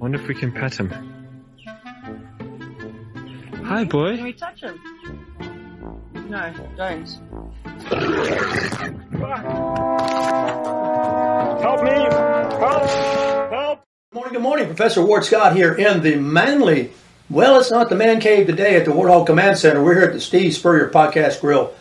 Wonder if we can pet him. Hi, boy. Can we touch him? No, don't. Help me! Help! Help! Good morning, good morning. Professor Ward Scott here in the manly, well, it's not the man cave today at the Warthog Command Center. We're here at the Steve Spurrier Podcast Grill,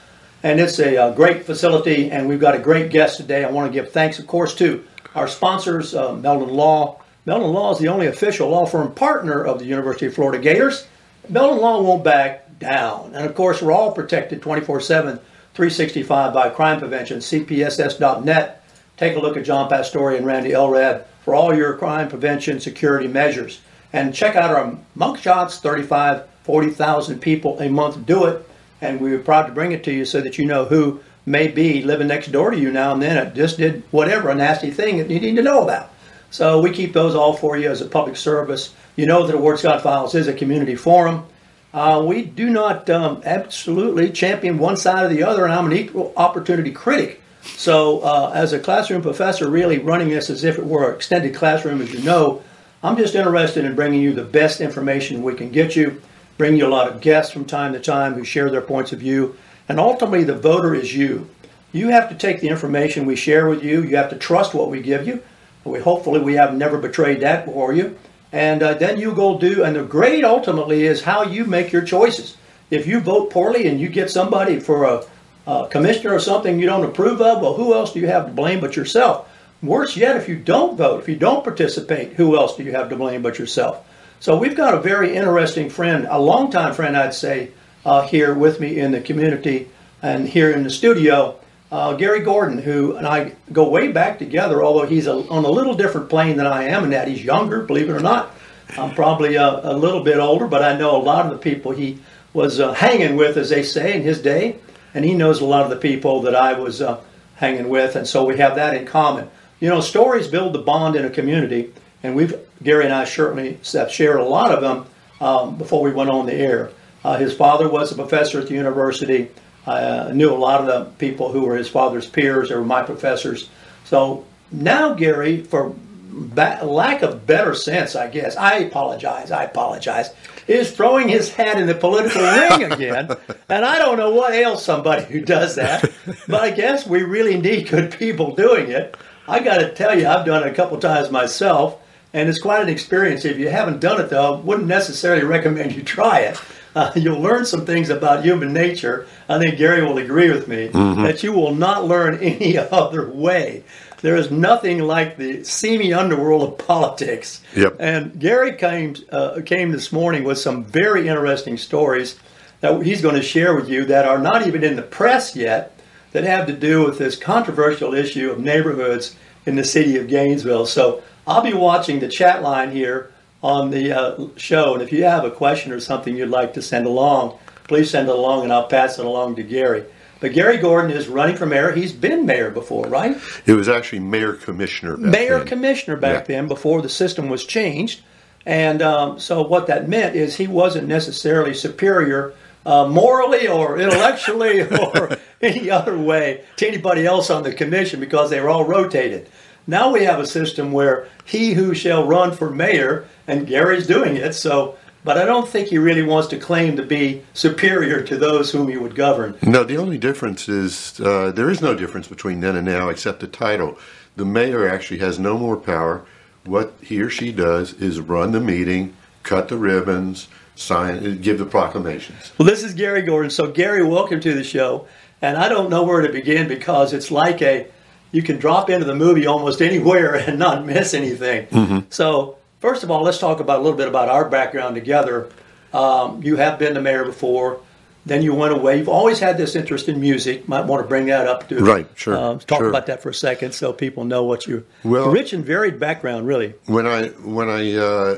and it's a, uh great facility, and we've got a great guest today. I want to give thanks, of course, to our sponsors, uh, Meldon Law. Meldon Law is the only official law firm partner of the University of Florida Gators. Meldon Law won't back down. And of course, we're all protected 24 7, 365 by crime prevention, cpss.net. Take a look at John Pastore and Randy Elrad for all your crime prevention security measures. And check out our mug shots 35, 40,000 people a month do it. And we were proud to bring it to you so that you know who may be living next door to you now and then that just did whatever, a nasty thing that you need to know about. So we keep those all for you as a public service. You know that Award Scott Files is a community forum. Uh, we do not um, absolutely champion one side or the other, and I'm an equal opportunity critic. So, uh, as a classroom professor, really running this as if it were an extended classroom, as you know, I'm just interested in bringing you the best information we can get you, bring you a lot of guests from time to time who share their points of view, and ultimately the voter is you. You have to take the information we share with you. You have to trust what we give you. We hopefully we have never betrayed that for you, and uh, then you go do. And the grade ultimately is how you make your choices. If you vote poorly and you get somebody for a, a commissioner or something you don't approve of, well, who else do you have to blame but yourself? Worse yet, if you don't vote, if you don't participate, who else do you have to blame but yourself? So we've got a very interesting friend, a longtime friend, I'd say, uh, here with me in the community and here in the studio uh, Gary Gordon, who and I go way back together, although he's a, on a little different plane than I am, in that he's younger, believe it or not. I'm probably a, a little bit older, but I know a lot of the people he was uh, hanging with, as they say, in his day, and he knows a lot of the people that I was uh, hanging with, and so we have that in common. You know, stories build the bond in a community, and we've Gary and I certainly have shared a lot of them um, before we went on the air. Uh, his father was a professor at the university. I uh, knew a lot of the people who were his father's peers. They were my professors. So now, Gary, for ba- lack of better sense, I guess, I apologize, I apologize, is throwing his hat in the political ring again. And I don't know what ails somebody who does that, but I guess we really need good people doing it. I got to tell you, I've done it a couple times myself, and it's quite an experience. If you haven't done it, though, I wouldn't necessarily recommend you try it. Uh, you'll learn some things about human nature. I think Gary will agree with me that you will not learn any other way. There is nothing like the seamy underworld of politics. Yep. And Gary came uh, came this morning with some very interesting stories that he's going to share with you that are not even in the press yet, that have to do with this controversial issue of neighborhoods in the city of Gainesville. So I'll be watching the chat line here on the uh, show, and if you have a question or something you'd like to send along, please send it along, and I'll pass it along to Gary. But Gary Gordon is running for mayor. He's been mayor before, right? It was actually mayor commissioner. back mayor then. commissioner back Yeah. then before the system was changed. And um, so what that meant is he wasn't necessarily superior uh, morally or intellectually or any other way to anybody else on the commission because they were all rotated. Now we have a system where he who shall run for mayor, and Gary's doing it, so. But I don't think he really wants to claim to be superior to those whom he would govern. No, the only difference is uh, there is no difference between then and now except the title. The mayor actually has no more power. What he or she does is run the meeting, cut the ribbons, sign, give the proclamations. Well, this is Gary Gordon. So, Gary, welcome to the show. And I don't know where to begin because it's like a you can drop into the movie almost anywhere and not miss anything. So, first of all, let's talk about a little bit about our background together. Um, you have been the mayor before. Then you went away. You've always had this interest in music. Might want to bring that up to Right, sure, uh, talk sure. about that for a second, so people know what you. Well- rich and varied background, really. when I when I uh,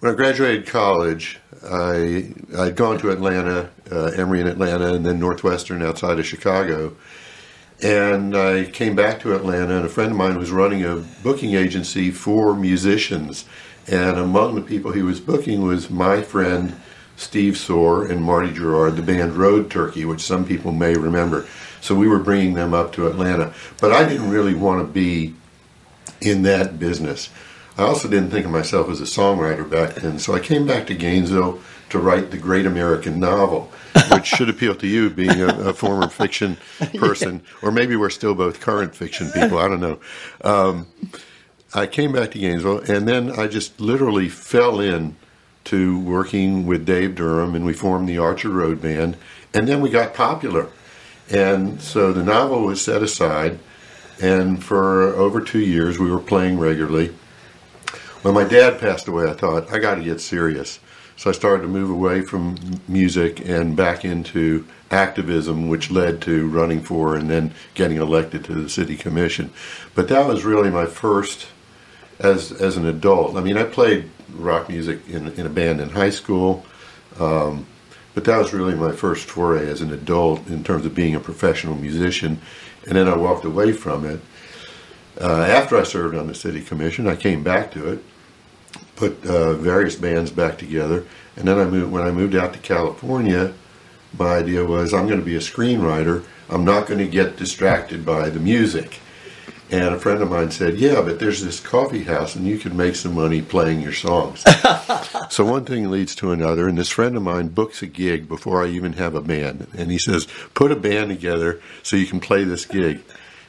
when I graduated college, I I'd gone to Atlanta, uh, Emory in Atlanta, and then Northwestern outside of Chicago. And I came back to Atlanta, and a friend of mine was running a booking agency for musicians. And among the people he was booking was my friend Steve Soar and Marty Gerard, the band Road Turkey, which some people may remember. So we were bringing them up to Atlanta. But I didn't really want to be in that business. I also didn't think of myself as a songwriter back then, so I came back to Gainesville to write the great American novel, which should appeal to you, being a, a former fiction person, or maybe we're still both current fiction people. I don't know. Um, I came back to Gainesville, and then I just literally fell in to working with Dave Durham, and we formed the Archer Road Band, and then we got popular, and so the novel was set aside. And for over two years, we were playing regularly. When my dad passed away, I thought, I got to get serious. So I started to move away from music and back into activism, which led to running for and then getting elected to the city commission. But that was really my first as as an adult. I mean, I played rock music in, in a band in high school, um, but that was really my first foray as an adult in terms of being a professional musician. And then I walked away from it. Uh, after I served on the city commission, I came back to it, put uh, various bands back together, and then I moved. When I moved out to California, my idea was I'm going to be a screenwriter. I'm not going to get distracted by the music. And a friend of mine said, "Yeah, but there's this coffee house, and you can make some money playing your songs." so one thing leads to another, and this friend of mine books a gig before I even have a band, and he says, "Put a band together so you can play this gig."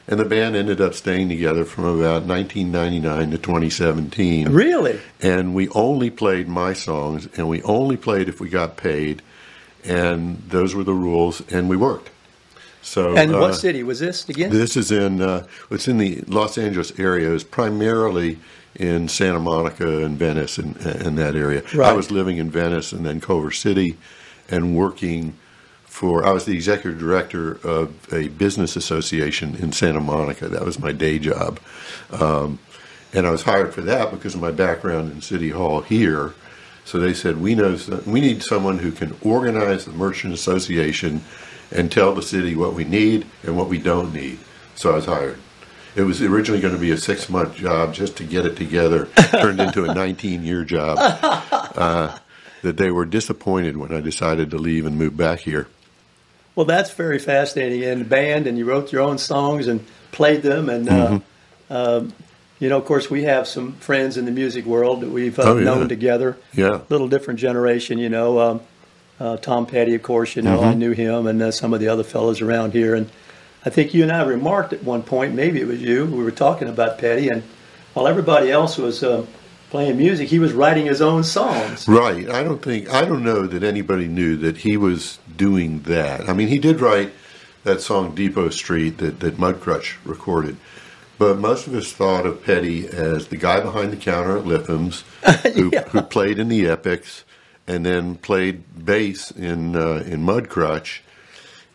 And the band ended up staying together from about 1999 to 2017. Really? And we only played my songs, and we only played if we got paid, and those were the rules, and we worked. So And uh, what city was this again? this is in uh, it's in the Los Angeles area. It's primarily in Santa Monica and Venice and, and that area. I was living in Venice and then Culver City, and working for. I was the executive director of a business association in Santa Monica. That was my day job, um, and I was hired for that because of my background in City Hall here. So they said we know we need someone who can organize the merchant association and tell the city what we need and what we don't need. So I was hired. It was originally going to be a six month job just to get it together, turned into a 19 year job. Uh, that they were disappointed when I decided to leave and move back here. Well, that's very fascinating. And the band, and you wrote your own songs and played them, and Mm-hmm. uh, um, you know, of course, we have some friends in the music world that we've uh, Oh, yeah. known together. Yeah. little different generation, you know. Um, uh, Tom Petty, of course, you know, Mm-hmm. I knew him, and uh, some of the other fellows around here. And I think you and I remarked at one point, maybe it was you, we were talking about Petty, and while everybody else was um, playing music, he was writing his own songs. Right. I don't think I don't know that anybody knew that he was doing that. I mean, he did write that song Depot Street that that Mudcrutch recorded. But most of us thought of Petty as the guy behind the counter at Lipham's who, Yeah. who played in the Epics and then played bass in uh, in Mudcrutch.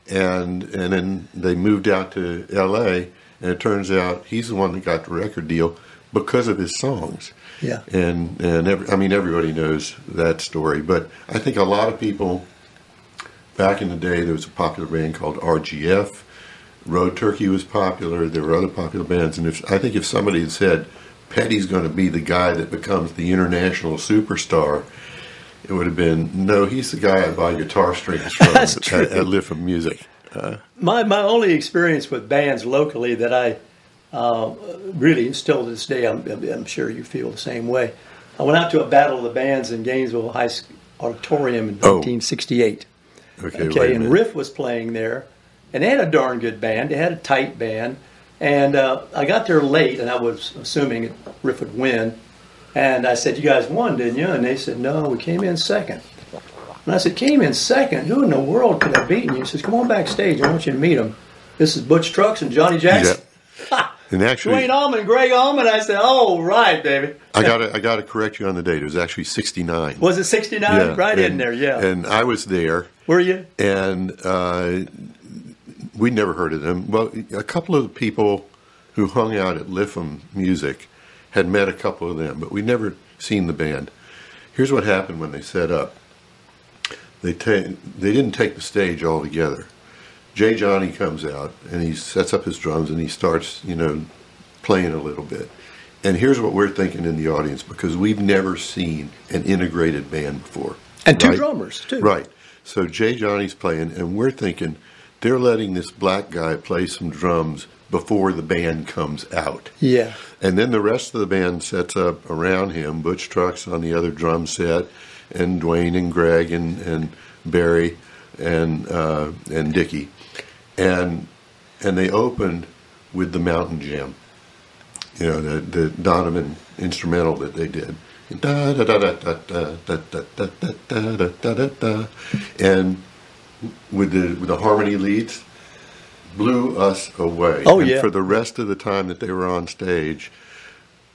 And and then they moved out to L.A. and it turns out he's the one that got the record deal because of his songs Yeah. and and every, I mean everybody knows that story. But I think a lot of people back in the day there was a popular band called RGF. Road Turkey was popular. There were other popular bands, and if I think if somebody had said Petty's going to be the guy that becomes the international superstar, it would have been no. He's the guy I buy guitar strings from That's at, true. at Lipham Music. My my only experience with bands locally that I uh, really still to this day, I'm, I'm sure you feel the same way. I went out to a battle of the bands in Gainesville High School Auditorium in Oh. 1968. Okay, Okay, and. Riff was playing there, and they had a darn good band. They had a tight band, and uh, I got there late, and I was assuming Riff would win. And I said, "You guys won, didn't you?" And they said, "No, we came in second. And I said, "Came in second? Who in the world could have beaten you?" He says, "Come on backstage. I want you to meet them. This is Butch Trucks and Johnny Jackson." And actually, Duane Allman, Gregg Allman. I said, oh, right, baby. I got to I got to correct you on the date. It was actually sixty nine. Was it 69? right in there, yeah. And I was there, Were you? and uh, we'd never heard of them. Well, a couple of the people who hung out at Lipham Music had met a couple of them, but we'd never seen the band. Here's what happened when they set up. They ta- they didn't take the stage altogether. Jai Johanny comes out and he sets up his drums and he starts, you know, playing a little bit. And here's what we're thinking in the audience because we've never seen an integrated band before. And two right? drummers, too. Right. So Jai Johanny's playing, and we're thinking they're letting this black guy play some drums before the band comes out. Yeah. And then the rest of the band sets up around him. Butch Trucks on the other drum set, and Duane and Gregg and, and Berry and uh, and Dickey, and and they opened with the Mountain Jam, you know, the, the Donovan instrumental that they did. And with the with the harmony leads, blew us away. Oh and yeah! For the rest of the time that they were on stage,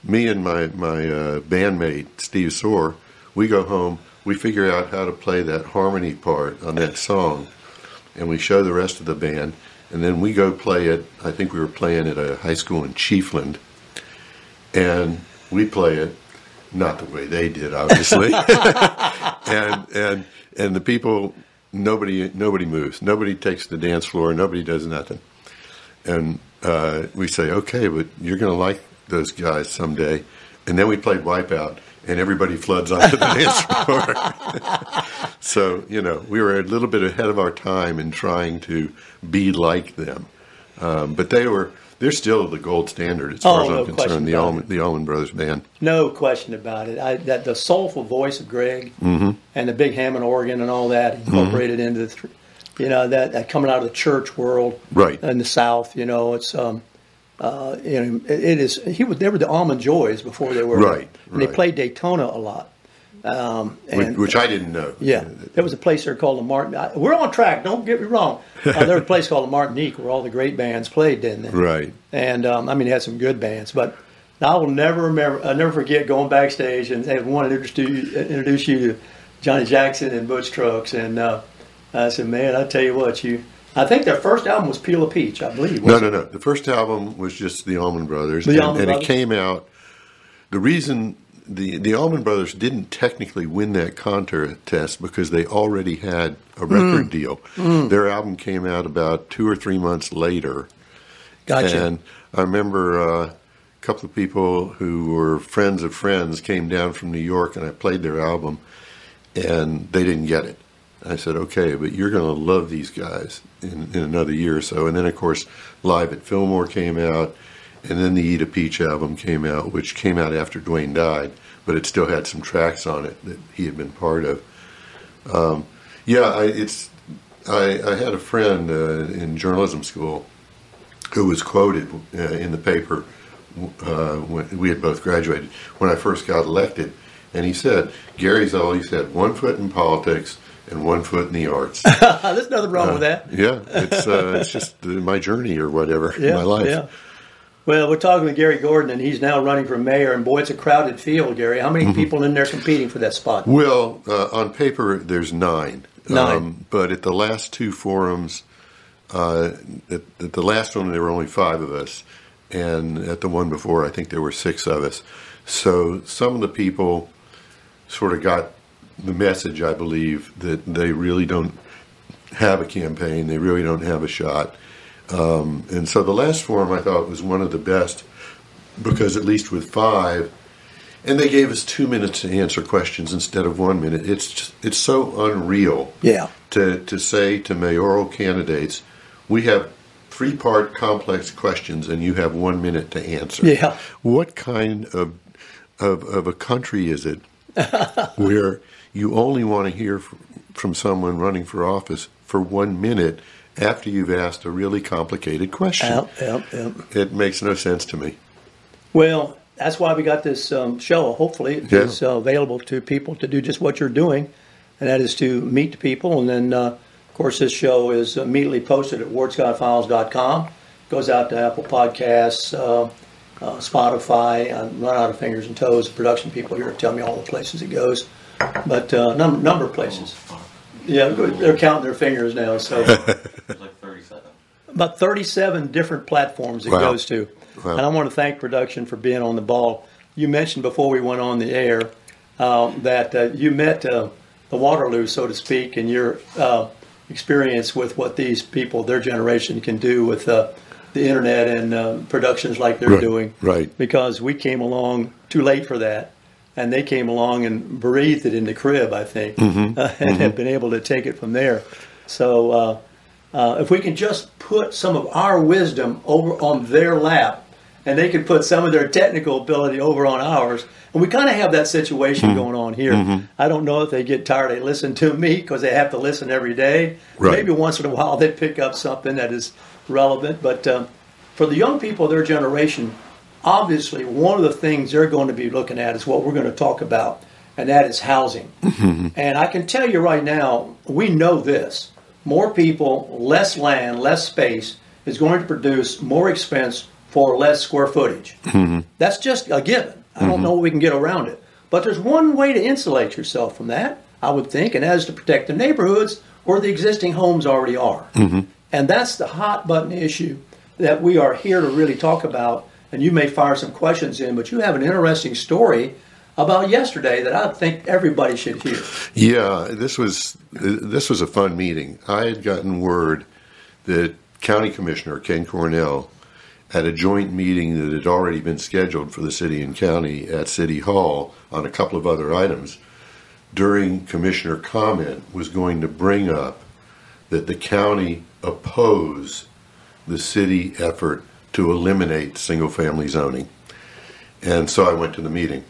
me and my my uh, bandmate Steve Soar, we go home. We figure out how to play that harmony part on that song and we show the rest of the band, and then we go play it. I think we were playing at a high school in Chiefland, and we play it not the way they did, obviously, and and and the people. Nobody, nobody moves. Nobody takes the dance floor. Nobody does nothing and uh, we say, okay, but you're going to like those guys someday. And then we played Wipeout, and everybody floods onto the dance floor. so, you know, we were a little bit ahead of our time in trying to be like them. Um, but they were, they're still the gold standard as far Oh, as no I'm concerned, the Allman, the Allman Brothers Band. No question about it. I, that the soulful voice of Gregg Mm-hmm. and the big Hammond organ and all that incorporated into the, you know, that, that coming out of the church world, Right. in the South. You know, it's um, uh, you know, it, is. He was they were the Allman Joys before they were Right, and they played Daytona a lot. Um, Which, and, which I didn't know. yeah, there was a place there called the Martin. I, we're on track. Don't get me wrong. Uh, there was a place called the Martinique where all the great bands played, didn't they? Right. And um, I mean, it had some good bands, but I will never remember. I never forget going backstage and they wanted to introduce you, introduce you to Johnny Jackson and Butch Trucks, and uh, I said, "Man, I tell you what, you." I think their first album was Peel a Peach, I believe. No, no, no. The first album was just the Allman Brothers, The and, Allman and Brothers. it came out. The reason the the Allman Brothers didn't technically win that contest because they already had a Hmm. record deal. Their album came out about two or three months later. Gotcha. and I remember uh, a couple of people who were friends of friends came down from New York, and I played their album, and they didn't get it. I said, okay, but you're going to love these guys in, in another year or so. And then, of course, Live at Fillmore came out, and then the Eat a Peach album came out, which came out after Duane died, but it still had some tracks on it that he had been part of. Um, yeah, I, it's. I, I had a friend uh, in journalism school who was quoted uh, in the paper uh, when we had both graduated when I first got elected, and he said, "Gary's always had one foot in politics and one foot in the arts." There's nothing wrong with that. yeah, it's uh, it's just uh, my journey or whatever in Yeah, my life. yeah. Well, we're talking with Gary Gordon, and he's now running for mayor. And boy, it's a crowded field, Gary. How many Mm-hmm. people in there competing for that spot? Well, uh, on paper, there's nine. Um, Nine. but at the last two forums, uh, at, at the last one, there were only five of us. And at the one before, I think there were six of us. So some of the people sort of got the message, I believe, that they really don't have a campaign, they really don't have a shot. Um, and so the last forum I thought was one of the best because, at least with five, and they gave us two minutes to answer questions instead of one minute. It's just, it's so unreal Yeah. to to say to mayoral candidates, we have three part complex questions and you have one minute to answer. Yeah. What kind of of, of a country is it where you only want to hear from, someone running for office for one minute after you've asked a really complicated question? Yep, yep, yep. It makes no sense to me. Well, that's why we got this um, show. Hopefully, Yeah. it's uh, available to people to do just what you're doing, and that is to meet people. And then, uh, of course, this show is immediately posted at wardscottfiles.com. goes out to Apple Podcasts, uh, uh, Spotify. I'm run out of fingers and toes. The production people here tell me all the places it goes, but uh, number number of places. Yeah, they're counting their fingers now. So It's like 37. about 37 different platforms it Wow. goes to. Wow. And I want to thank production for being on the ball. You mentioned before we went on the air uh, that uh, you met uh, the Waterloo, so to speak, and your uh, experience with what these people, their generation, can do with uh, the internet and uh, productions like they're Right, doing. right. Because we came along too late for that. And they came along and breathed it in the crib, I think, Mm-hmm. and have been able to take it from there. So, uh, uh, if we can just put some of our wisdom over on their lap, and they can put some of their technical ability over on ours, and we kind of have that situation Hmm. going on here. I don't know if they get tired. They listen to me because they have to listen every day. Right. Maybe once in a while they pick up something that is relevant. But um, for the young people of their generation, obviously one of the things they're going to be looking at is what we're going to talk about, and that is housing. Mm-hmm. And I can tell you right now, we know this. More people, less land, less space is going to produce more expense for less square footage. Mm-hmm. That's just a given. I don't mm-hmm. know what we can get around it. But there's one way to insulate yourself from that, I would think, and that is to protect the neighborhoods where the existing homes already are. And that's the hot button issue that we are here to really talk about. And you may fire some questions in, but you have an interesting story about yesterday that I think everybody should hear. Yeah, this was this was a fun meeting. I had gotten word that County Commissioner Ken Cornell at a joint meeting that had already been scheduled for the city and county at City Hall on a couple of other items during commissioner comment was going to bring up that the county oppose the city effort to eliminate single family zoning. And so I went to the meeting.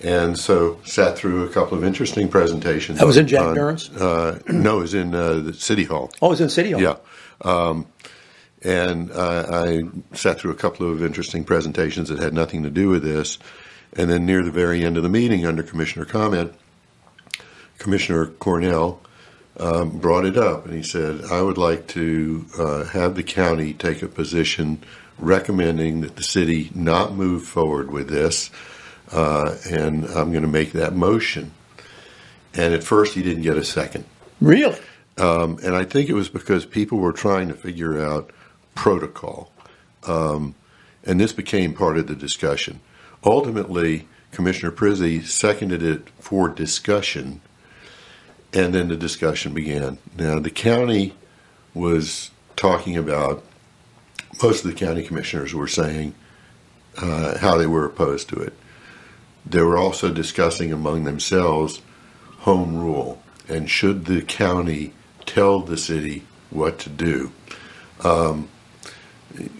And so sat through a couple of interesting presentations. That was in Jack on- Durrance? Uh, no, it was in uh, the City Hall. Oh, it was in City Hall. Yeah. Um, and uh, I sat through a couple of interesting presentations that had nothing to do with this. And then near the very end of the meeting, under Commissioner comment, Commissioner Cornell um, brought it up and he said, I would like to uh, have the county take a position recommending that the city not move forward with this. Uh, and I'm going to make that motion. And at first, he didn't get a second. Really? Um, and I think it was because people were trying to figure out protocol. Um, and this became part of the discussion. Ultimately, Commissioner Prizzi seconded it for discussion, and then the discussion began. Now, the county was talking about, most of the county commissioners were saying uh, how they were opposed to it. They were also discussing among themselves home rule and should the county tell the city what to do. Um,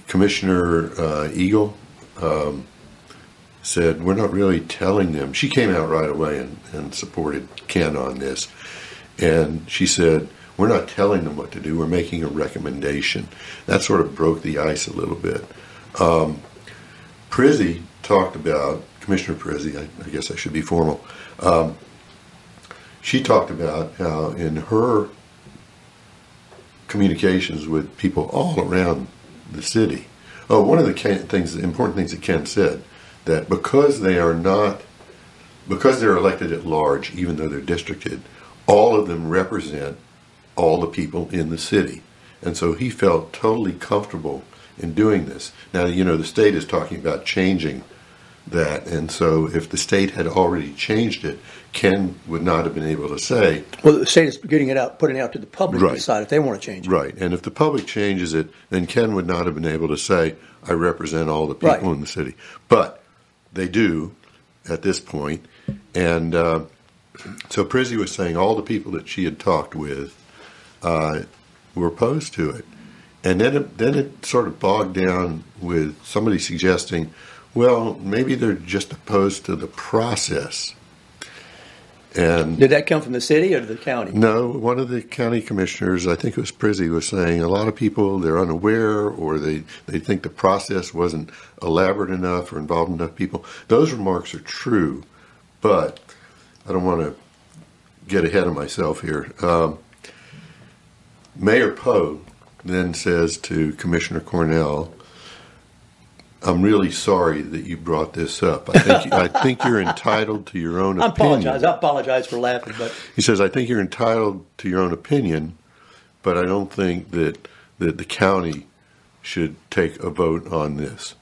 Commissioner uh, Eagle um, said, We're not really telling them. She came out right away and, and supported Ken on this. And she said, We're not telling them what to do, we're making a recommendation. That sort of broke the ice a little bit. Um, Prizzi talked about, Commissioner Prizzi, I, I guess I should be formal. Um, she talked about how in her communications with people all around the city. Oh, one of the things, the important things that Ken said, that because they are not, because they're elected at large, even though they're districted, all of them represent all the people in the city. And so he felt totally comfortable in doing this. Now, you know, the state is talking about changing that. And so if the state had already changed it, Ken would not have been able to say, Well, the state is getting it out, putting it out to the public Right. to decide if they want to change it. Right. And if the public changes it, then Ken would not have been able to say, I represent all the people Right. in the city. But they do at this point. And uh, so Prizzi was saying all the people that she had talked with uh, were opposed to it. And then it, then it sort of bogged down with somebody suggesting, well, maybe they're just opposed to the process. And Did that come from the city or the county? no, one of the county commissioners, I think it was Prizzi, was saying a lot of people they're unaware or they, they think the process wasn't elaborate enough or involved enough people. Those remarks are true, but I don't want to get ahead of myself here. Um, Mayor Poe then says to Commissioner Cornell, I'm really sorry that you brought this up. I think I think you're entitled to your own I opinion. apologize. I apologize for laughing, but He says, I think you're entitled to your own opinion, but I don't think that that the county should take a vote on this.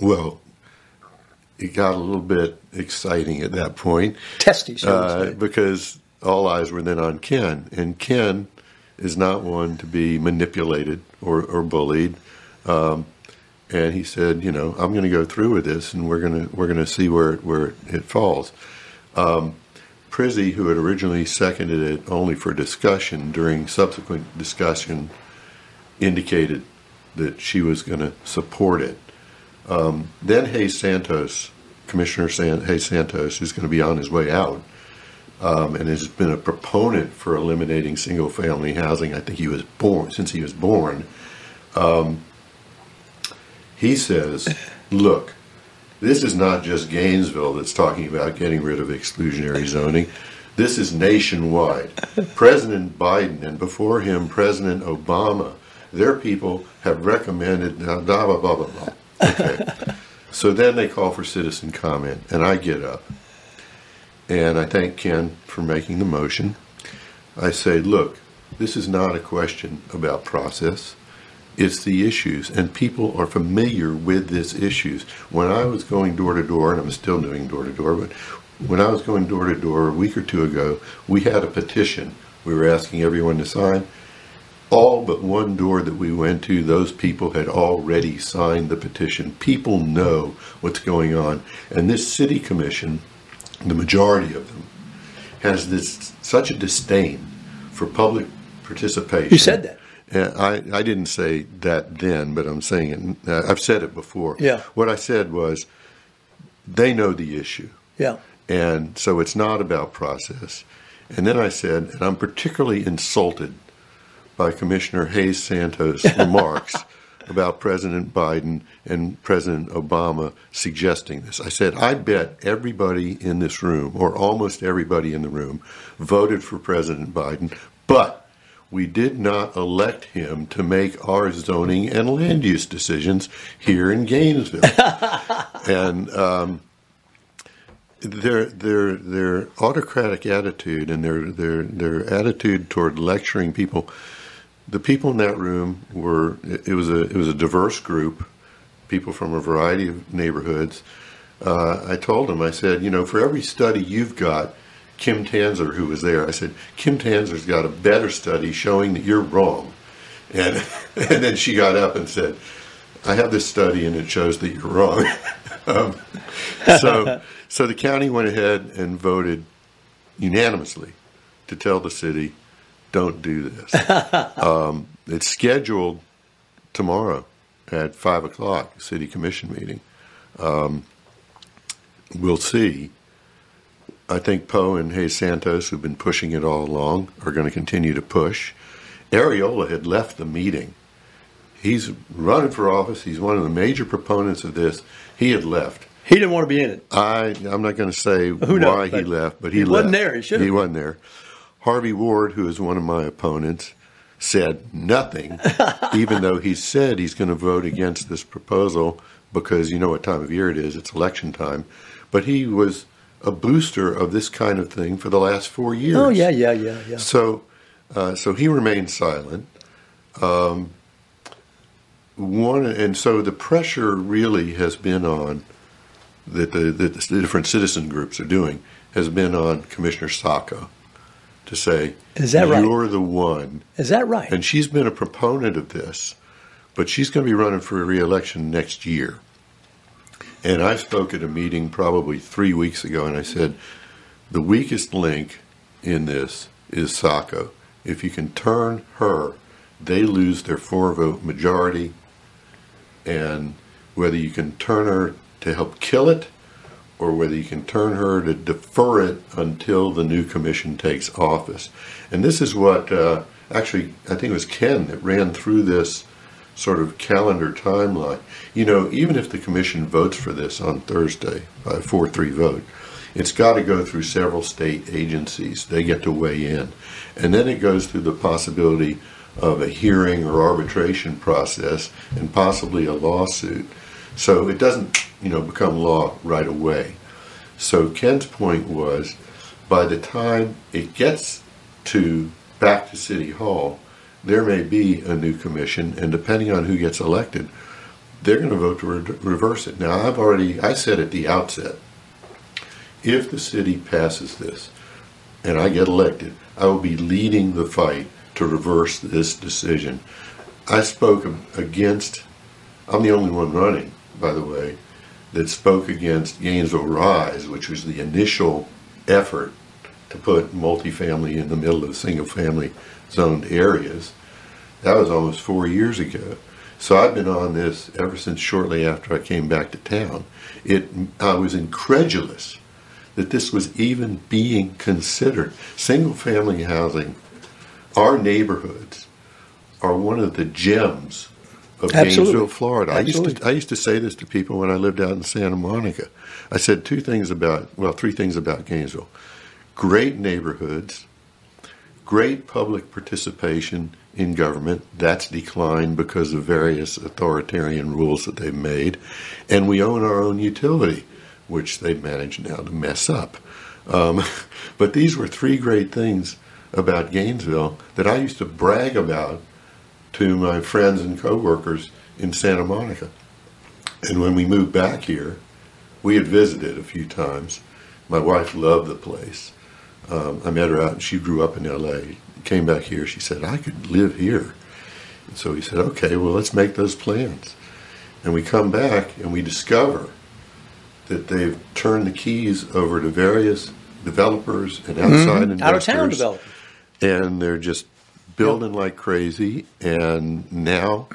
Well, it got a little bit exciting at that point testy, uh, because all eyes were then on Ken, and Ken is not one to be manipulated or, or bullied. Um, and he said, you know, I'm going to go through with this, and we're going to we're going to see where it, where it falls. Um, who had originally seconded it only for discussion, during subsequent discussion, indicated that she was going to support it. Um, then Hayes Santos, Commissioner San, Hayes Santos, who's going to be on his way out, um, and has been a proponent for eliminating single-family housing. I think he was born since he was born. Um, he says, "Look, this is not just Gainesville that's talking about getting rid of exclusionary zoning. This is nationwide. President Biden and before him President Obama, their people have recommended blah blah blah blah blah." Okay. so then they call for citizen comment, and I get up. And I thank Ken for making the motion. I say, look, this is not a question about process. It's the issues, and people are familiar with these issues. When I was going door to door, and I'm still doing door to door, but when I was going door to door a week or two ago, we had a petition. We were asking everyone to sign. All but one door that we went to, those people had already signed the petition. People know what's going on. And this city commission, the majority of them, has this such a disdain for public participation. You said that. I, I didn't say that then, but I'm saying it. Uh, I've said it before. Yeah. What I said was, they know the issue, Yeah. and so it's not about process. And then I said, and I'm particularly insulted by Commissioner Hayes Santos' remarks about President Biden and President Obama suggesting this. I said, I bet everybody in this room, or almost everybody in the room, voted for President Biden, but we did not elect him to make our zoning and land use decisions here in Gainesville. and um, their their their autocratic attitude and their their their attitude toward lecturing people. The people in that room were it was a it was a diverse group, people from a variety of neighborhoods. Uh, I told them, I said, you know, for every study you've got, Kim Tanzer, who was there, I said, Kim Tanzer's got a better study showing that you're wrong. And and then she got up and said, I have this study and it shows that you're wrong. um, so so the county went ahead and voted unanimously to tell the city, don't do this. um, it's scheduled tomorrow at five o'clock, city commission meeting. Um, we'll see. I think Poe and Hayes Santos, who've been pushing it all along, are going to continue to push. Arreola had left the meeting. He's running for office. He's one of the major proponents of this. He had left. He didn't want to be in it. I I'm not going to say Who knows, why he left, but he, he left. wasn't there. He should He wasn't there. Harvey Ward, who is one of my opponents, said nothing, even though he said he's going to vote against this proposal because you know what time of year it is. It's election time. But he was a booster of this kind of thing for the last four years. Oh yeah, yeah, yeah, yeah. So, uh, so he remained silent. Um, one, and so the pressure really has been on that the, that the different citizen groups are doing has been on Commissioner Saco to say, Is that right? You're the one, Is that right? and she's been a proponent of this, but she's going to be running for reelection next year. And I spoke at a meeting probably three weeks ago, and I said, the weakest link in this is Saco. If you can turn her, they lose their four vote majority. And whether you can turn her to help kill it, or whether you can turn her to defer it until the new commission takes office. And this is what, uh, actually, I think it was Ken that ran through this sort of calendar timeline. You know, even if the commission votes for this on Thursday by a 4 3 vote, it's got to go through several state agencies. They get to weigh in. And then it goes through the possibility of a hearing or arbitration process and possibly a lawsuit. So it doesn't, you know, become law right away. So Ken's point was, by the time it gets to back to City Hall, there may be a new commission, and depending on who gets elected, they're going to vote to re- reverse it. Now, I've already, I said at the outset, if the city passes this and I get elected, I will be leading the fight to reverse this decision. I spoke against, I'm the only one running, by the way, that spoke against Gainesville Rise, which was the initial effort to put multifamily in the middle of single family zoned areas. That was almost four years ago. So I've been on this ever since shortly after I came back to town. It, I was incredulous that this was even being considered. Single family housing, our neighborhoods are one of the gems of Absolutely. Gainesville, Florida. I used, to, I used to say this to people when I lived out in Santa Monica. I said two things about, well, three things about Gainesville great neighborhoods, great public participation in government. That's declined because of various authoritarian rules that they've made. And we own our own utility, which they've managed now to mess up. Um, but these were three great things about Gainesville that I used to brag about to my friends and coworkers in Santa Monica. And when we moved back here, we had visited a few times. My wife loved the place. Um, I met her out, and she grew up in L.A. Came back here. She said, "I could live here." And so we said, "Okay, well, let's make those plans." And we come back, and we discover that they've turned the keys over to various developers and outside investors Out of town development. and they're just building like crazy. And now,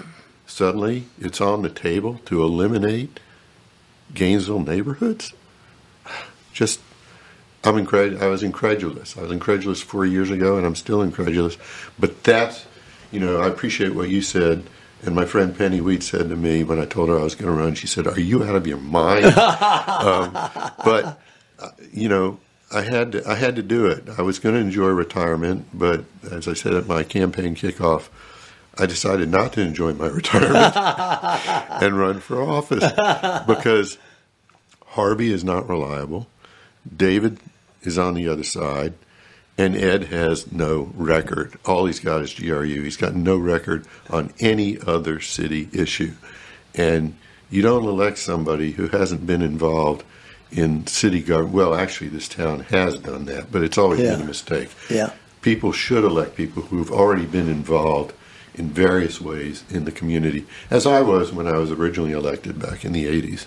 suddenly, it's on the table to eliminate Gainesville neighborhoods. Just, I'm incred- I was incredulous. I was incredulous four years ago, and I'm still incredulous. But that's, you know, I appreciate what you said. And my friend Penny Wheat said to me when I told her I was going to run, she said, "Are you out of your mind?" um, but uh, you know, I had to, I had to do it. I was going to enjoy retirement, but as I said at my campaign kickoff, I decided not to enjoy my retirement and run for office because Harvey is not reliable. David is on the other side, and Ed has no record. All he's got is GRU. He's got no record on any other city issue. And you don't elect somebody who hasn't been involved in city government. Well, actually, this town has done that, but it's always Yeah. been a mistake. Yeah. People should elect people who've already been involved in various ways in the community, as I was when I was originally elected back in the 80s.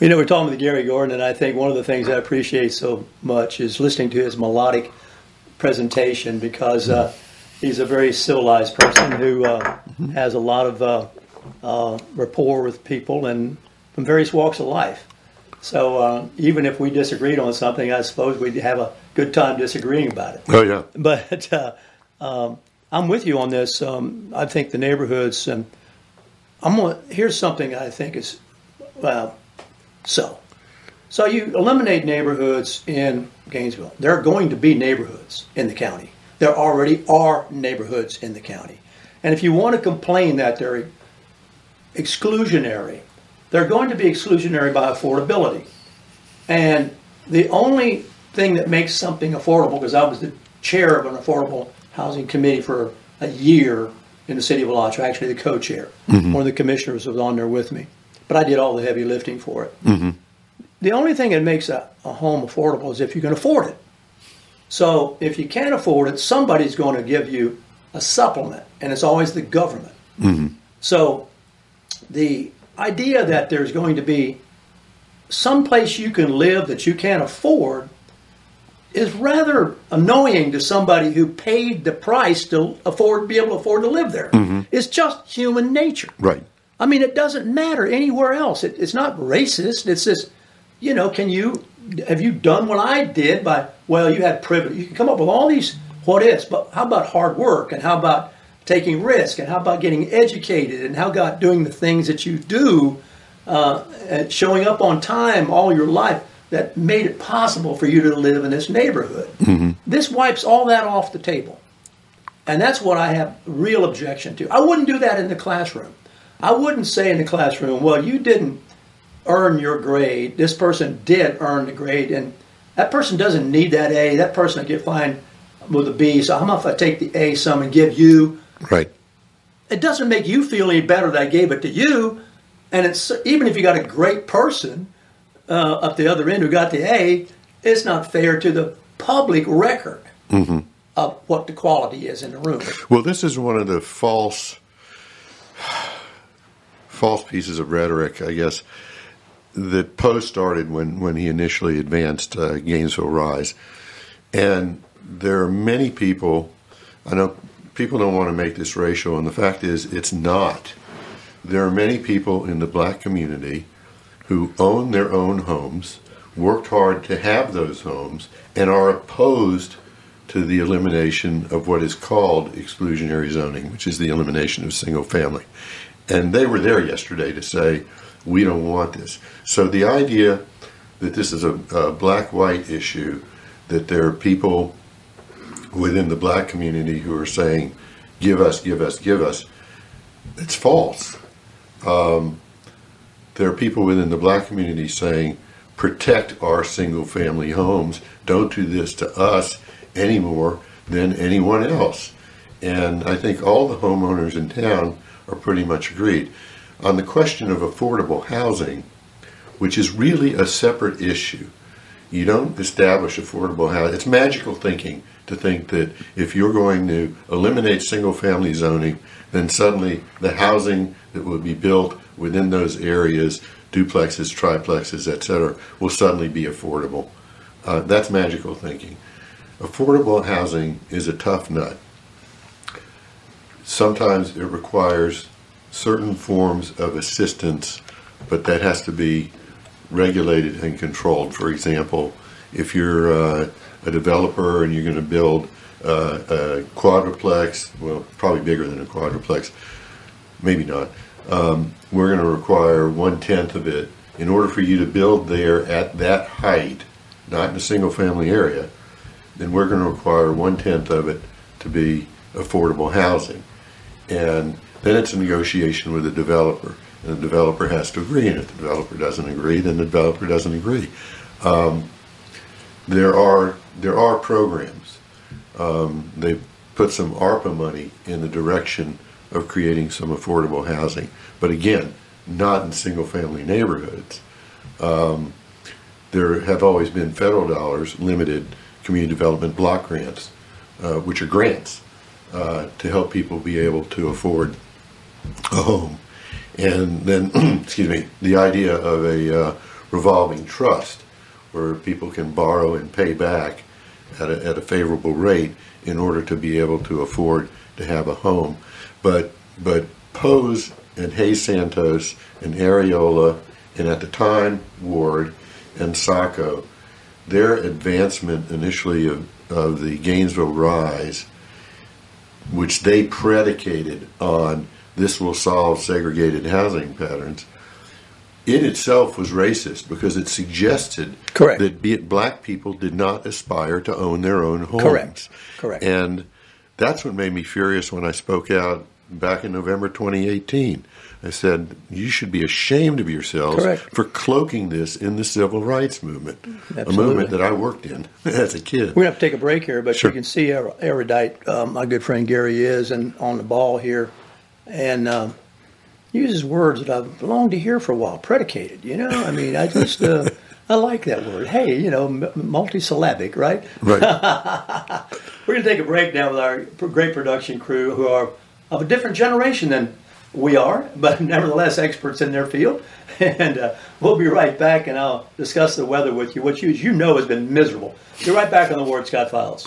You know, we're talking with Gary Gordon, and I think one of the things I appreciate so much is listening to his melodic presentation because uh, he's a very civilized person who uh, has a lot of uh, uh, rapport with people and from various walks of life. So uh, even if we disagreed on something, I suppose we'd have a good time disagreeing about it. Oh, yeah. But uh, um, I'm with you on this. Um, I think the neighborhoods. Um, I'm gonna, here's something I think is well. So, so you eliminate neighborhoods in Gainesville. There are going to be neighborhoods in the county. There already are neighborhoods in the county, and if you want to complain that they're exclusionary, they're going to be exclusionary by affordability. And the only thing that makes something affordable, because I was the chair of an affordable housing committee for a year in the city of Alachua, actually the co-chair. Mm-hmm. One of the commissioners was on there with me, but I did all the heavy lifting for it. Mm-hmm. The only thing that makes a, a home affordable is if you can afford it. So if you can't afford it, somebody's going to give you a supplement, and it's always the government. Mm-hmm. So the idea that there's going to be some place you can live that you can't afford is rather annoying to somebody who paid the price to afford be able to afford to live there. Mm-hmm. It's just human nature. Right. I mean, it doesn't matter anywhere else. It, it's not racist. It's just, you know, can you have you done what I did by well, you had privilege. You can come up with all these what ifs, but how about hard work and how about taking risk and how about getting educated and how about doing the things that you do, uh, and showing up on time all your life that made it possible for you to live in this neighborhood. This wipes all that off the table. And that's what I have real objection to. I wouldn't do that in the classroom. I wouldn't say in the classroom, well, you didn't earn your grade. This person did earn the grade, and that person doesn't need that A. That person will get fine with a B. So how about if I take the A sum and give you? Right. It doesn't make you feel any better that I gave it to you. And it's even if you got a great person uh, up the other end who got the A, it's not fair to the public record of what the quality is in the room. Well, this is one of the false false pieces of rhetoric, I guess, that Poe started when, when he initially advanced uh, Gainesville Rise. And there are many people, I know people don't want to make this racial, and the fact is it's not. There are many people in the black community who own their own homes, worked hard to have those homes, and are opposed to the elimination of what is called exclusionary zoning, which is the elimination of single family. And they were there yesterday to say, we don't want this. So the idea that this is a, a black white issue, that there are people within the black community who are saying, give us, give us, give us, it's false. Um, there are people within the black community saying, protect our single family homes. Don't do this to us any more than anyone else. And I think all the homeowners in town are pretty much agreed. On the question of affordable housing, which is really a separate issue, you don't establish affordable housing. It's magical thinking to think that if you're going to eliminate single family zoning, then suddenly the housing that will be built within those areas, duplexes, triplexes, etc., will suddenly be affordable. Uh, that's magical thinking. Affordable housing is a tough nut. Sometimes it requires certain forms of assistance, but that has to be regulated and controlled. For example, if you're uh, a developer and you're going to build uh, a quadruplex, well, probably bigger than a quadruplex, maybe not. Um, we're going to require one tenth of it in order for you to build there at that height, not in a single family area. Then we're going to require one tenth of it to be affordable housing, and then it's a negotiation with the developer, the developer has to agree. And if the developer doesn't agree, then the developer doesn't agree. Um, there are there are programs. Um, they put some ARPA money in the direction of creating some affordable housing, but again, not in single family neighborhoods. Um, there have always been federal dollars, limited community development block grants, uh, which are grants uh, to help people be able to afford a home. And then, excuse me, the idea of a uh, revolving trust where people can borrow and pay back at a, at a favorable rate in order to be able to afford to have a home. But but Pose and Hayes Santos and Arreola and at the time Ward and Saco, their advancement initially of, of the Gainesville Rise, which they predicated on this will solve segregated housing patterns, it itself was racist because it suggested Correct. that be it black people did not aspire to own their own homes. Correct. Correct. And that's what made me furious when I spoke out back in November 2018. I said, you should be ashamed of yourselves Correct. for cloaking this in the civil rights movement, a movement that I worked in as a kid. We're going to have to take a break here, but Sure. you can see how erudite um, my good friend Gary is and on the ball here. And um, uses words that I've longed to hear for a while, predicated, you know? I mean, I just, uh, I like that word. Hey, you know, m- multisyllabic, right? Right. We're going to take a break now with our great production crew who are of a different generation than we are, but nevertheless experts in their field. And uh, we'll be right back and I'll discuss the weather with you, which you, as you know has been miserable. Be right back on the Ward Scott Files.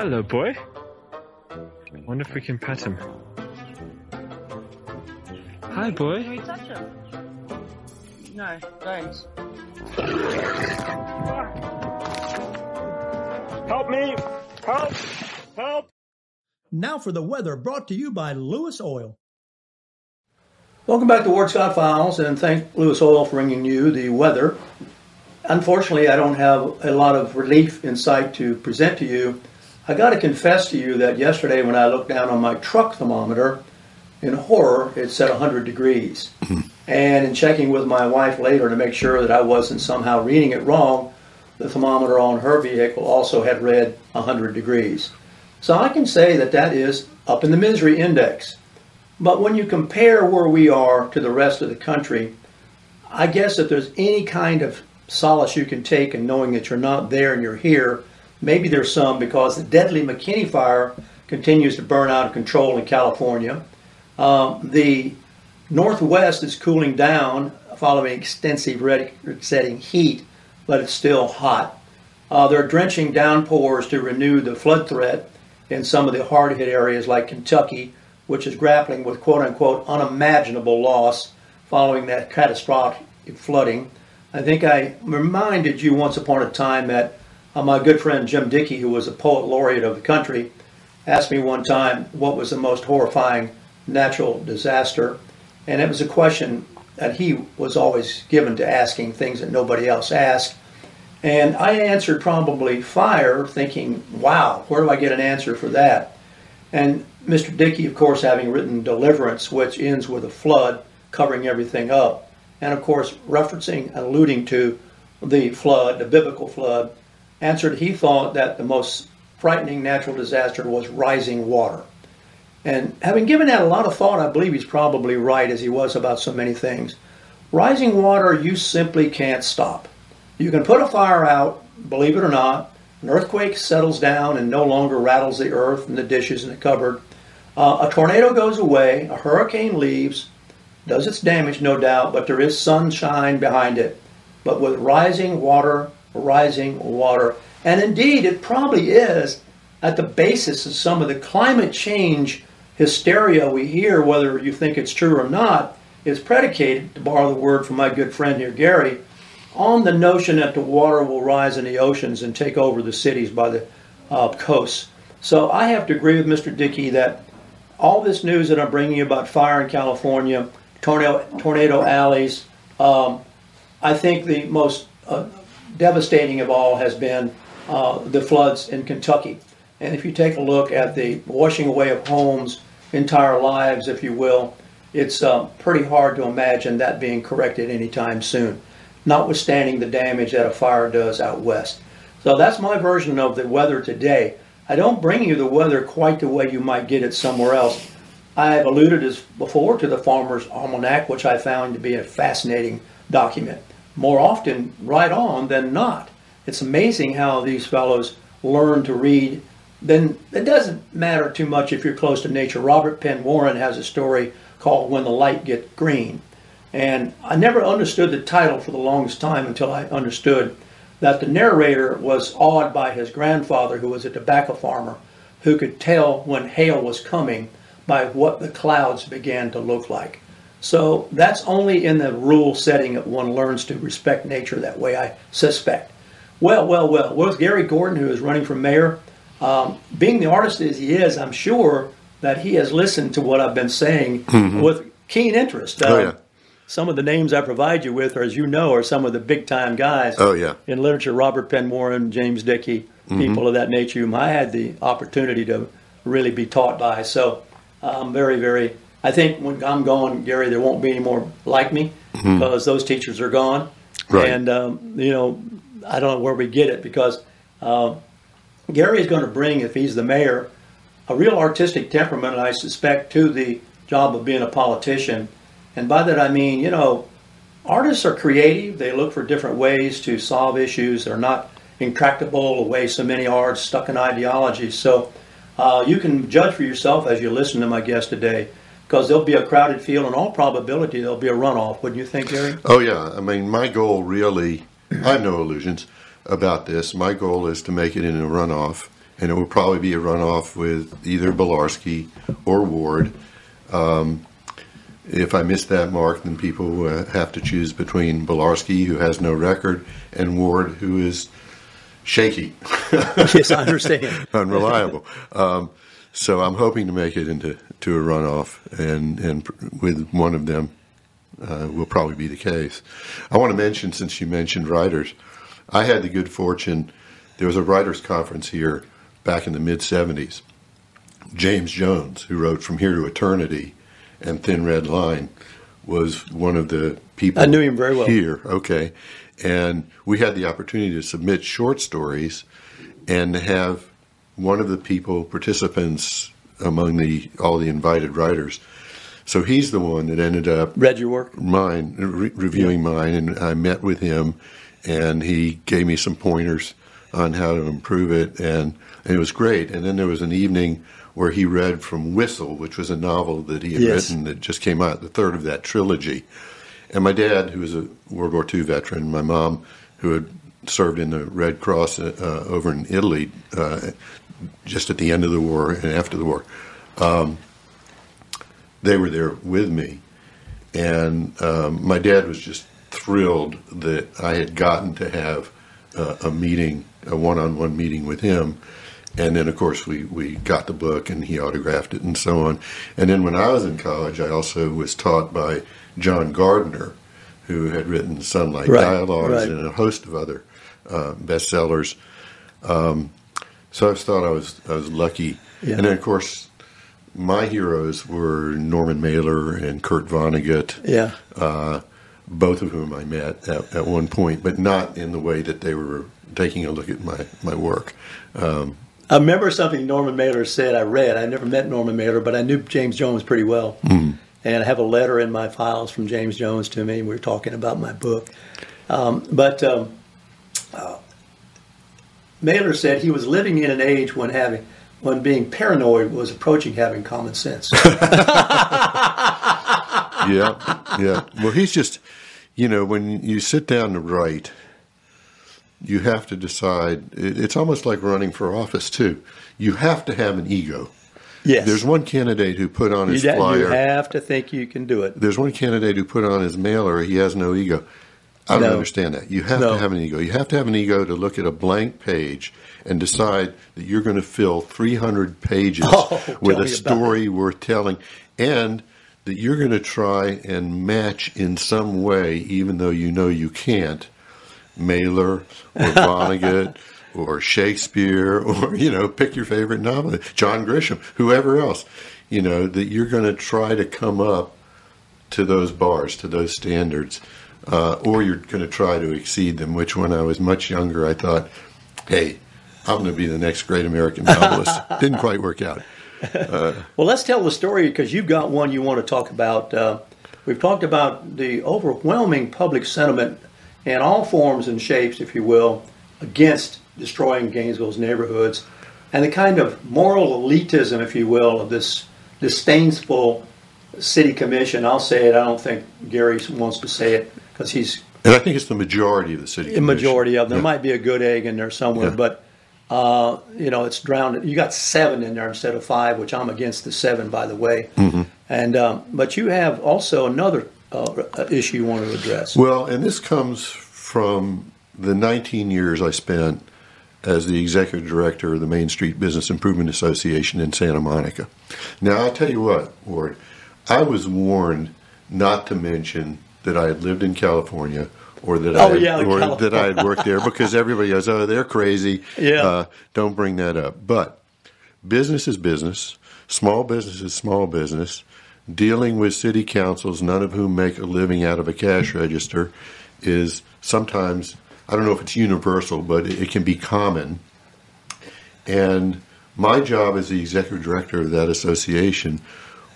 Hello, boy. Wonder if we can pet him. Hi, boy. Can boy. we touch him? No, don't. Help me! Help! Help! Now for the weather brought to you by Lewis Oil. Welcome back to Ward Scott Files and thank Lewis Oil for bringing you the weather. Unfortunately, I don't have a lot of relief in sight to present to you. I got to confess to you that yesterday when I looked down on my truck thermometer, in horror, it said 100 degrees. Mm-hmm. and in checking with my wife later to make sure that I wasn't somehow reading it wrong, the thermometer on her vehicle also had read 100 degrees. So I can say that that is up in the misery index. But when you compare where we are to the rest of the country, I guess if there's any kind of solace you can take in knowing that you're not there and you're here, maybe there's some because the deadly McKinney fire continues to burn out of control in California. Um, the Northwest is cooling down following extensive record setting heat, but it's still hot. Uh, there are drenching downpours to renew the flood threat in some of the hard hit areas like Kentucky, which is grappling with quote unquote unimaginable loss following that catastrophic flooding. I think I reminded you once upon a time that uh, my good friend Jim Dickey, who was a poet laureate of the country, asked me one time what was the most horrifying natural disaster. And it was a question that he was always given to asking things that nobody else asked. And I answered probably fire, thinking, wow, where do I get an answer for that? And Mr. Dickey, of course, having written Deliverance, which ends with a flood covering everything up, and of course, referencing and alluding to the flood, the biblical flood, answered he thought that the most frightening natural disaster was rising water. And having given that a lot of thought, I believe he's probably right, as he was about so many things. Rising water, you simply can't stop. You can put a fire out, believe it or not. An earthquake settles down and no longer rattles the earth and the dishes in the cupboard. Uh, a tornado goes away, a hurricane leaves, does its damage, no doubt, but there is sunshine behind it. But with rising water, rising water, and indeed it probably is at the basis of some of the climate change hysteria we hear, whether you think it's true or not, is predicated, to borrow the word from my good friend here, Gary, on the notion that the water will rise in the oceans and take over the cities by the uh, coasts. So I have to agree with Mr. Dickey that all this news that I'm bringing you about fire in California, tornado, tornado alleys, um, I think the most uh, devastating of all has been uh, the floods in Kentucky. And if you take a look at the washing away of homes, entire lives, if you will, it's uh, pretty hard to imagine that being corrected anytime soon, notwithstanding the damage that a fire does out west. So that's my version of the weather today. I don't bring you the weather quite the way you might get it somewhere else. I have alluded as before to the Farmer's Almanac, which I found to be a fascinating document. More often, right on than not. It's amazing how these fellows learn to read. Then it doesn't matter too much if you're close to nature. Robert Penn Warren has a story called When the Light Gets Green. And I never understood the title for the longest time until I understood that the narrator was awed by his grandfather, who was a tobacco farmer, who could tell when hail was coming by what the clouds began to look like. So that's only in the rule setting that one learns to respect nature that way, I suspect. Well, well, well, with Gary Gordon, who is running for mayor, um, being the artist as he is, I'm sure that he has listened to what I've been saying mm-hmm. with keen interest. oh, yeah. Some of the names I provide you with, are, as you know, are some of the big time guys. Oh, yeah. In literature, Robert Penn Warren, James Dickey, mm-hmm. people of that nature, whom I had the opportunity to really be taught by. So I'm very, very, I think when I'm gone, Gary, there won't be any more like me mm-hmm. because those teachers are gone. Right. And, um, you know, I don't know where we get it because uh, Gary is going to bring, if he's the mayor, a real artistic temperament, I suspect, to the job of being a politician. And by that I mean, you know, artists are creative. They look for different ways to solve issues. They're not intractable the way so many are stuck in ideology. So uh, you can judge for yourself as you listen to my guest today because there'll be a crowded field. In all probability, there'll be a runoff. Wouldn't you think, Gary? Oh, yeah. I mean, my goal really, I have no illusions about this. My goal is to make it in a runoff and it will probably be a runoff with either Bielarski or Ward. Um, if I miss that mark, then people uh, have to choose between Bielarski, who has no record, and Ward, who is shaky. yes, I understand. Unreliable. Um, so I'm hoping to make it into to a runoff, and and with one of them uh, will probably be the case. I want to mention, since you mentioned writers, I had the good fortune. There was a writers' conference here back in the mid 70s. James Jones, who wrote From Here to Eternity and Thin Red Line, was one of the people. I knew him very well. Here, okay. And we had the opportunity to submit short stories and have one of the people, participants among the all the invited writers. So he's the one that ended up read your work, mine, re- reviewing yeah. mine, and I met with him, and he gave me some pointers on how to improve it, and, and it was great. And then there was an evening where he read from Whistle, which was a novel that he had yes. written that just came out, the third of that trilogy. And my dad, who was a World War II veteran, my mom, who had served in the Red Cross uh, over in Italy uh, just at the end of the war and after the war, um, they were there with me. And um, my dad was just thrilled that I had gotten to have uh, a meeting a one-on-one meeting with him. And then, of course, we, we got the book and he autographed it and so on. And then when I was in college, I also was taught by John Gardner, who had written Sunlight right, Dialogues right. and a host of other uh, bestsellers. Um, so I thought I was I was lucky. Yeah. And then, of course, my heroes were Norman Mailer and Kurt Vonnegut. Yeah. Uh, both of whom I met at, at one point, but not in the way that they were taking a look at my my work. Um, I remember something Norman Mailer said. I read. I never met Norman Mailer, but I knew James Jones pretty well. Mm-hmm. And I have a letter in my files from James Jones to me. We were talking about my book, um, but um, uh, Mailer said he was living in an age when having when being paranoid was approaching having common sense. yeah, yeah. Well, he's just, you know, when you sit down to write you have to decide. It's almost like running for office too. You have to have an ego. Yes. There's one candidate who put on his you, flyer. You have to think you can do it. There's one candidate who put on his mailer. He has no ego. I don't no. understand that. You have no. to have an ego. You have to have an ego to look at a blank page and decide that you're going to fill 300 pages oh, with a story worth telling, and that you're going to try and match in some way, even though you know you can't, Mailer or Vonnegut or Shakespeare or, you know, pick your favorite novelist, John Grisham, whoever else, you know, that you're going to try to come up to those bars, to those standards, uh, or you're going to try to exceed them. Which, when I was much younger, I thought, "Hey, I'm going to be the next great American novelist." Didn't quite work out. Uh, well, let's tell the story because you've got one you want to talk about. Uh, we've talked about the overwhelming public sentiment in all forms and shapes, if you will, against destroying Gainesville's neighborhoods, and the kind of moral elitism, if you will, of this disdainful city commission. I'll say it. I don't think Gary wants to say it because he's. And I think it's the majority of the city. The majority of them. Yeah. There might be a good egg in there somewhere, Yeah. but uh, you know it's drowned. You got seven in there instead of five, which I'm against the seven, by the way. Mhm. And um, but you have also another uh, issue you want to address. Well, and this comes from the 19 years I spent as the executive director of the Main Street Business Improvement Association in Santa Monica. Now, I'll tell you what, Ward, I was warned not to mention that I had lived in California or that Oh, I had, yeah, or California. that I had worked there because everybody goes, "Oh, they're crazy." Yeah. Uh, don't bring that up. But business is business. Small business is small business. Dealing with city councils, none of whom make a living out of a cash register, is sometimes, I don't know if it's universal, but it, it can be common. And my job as the executive director of that association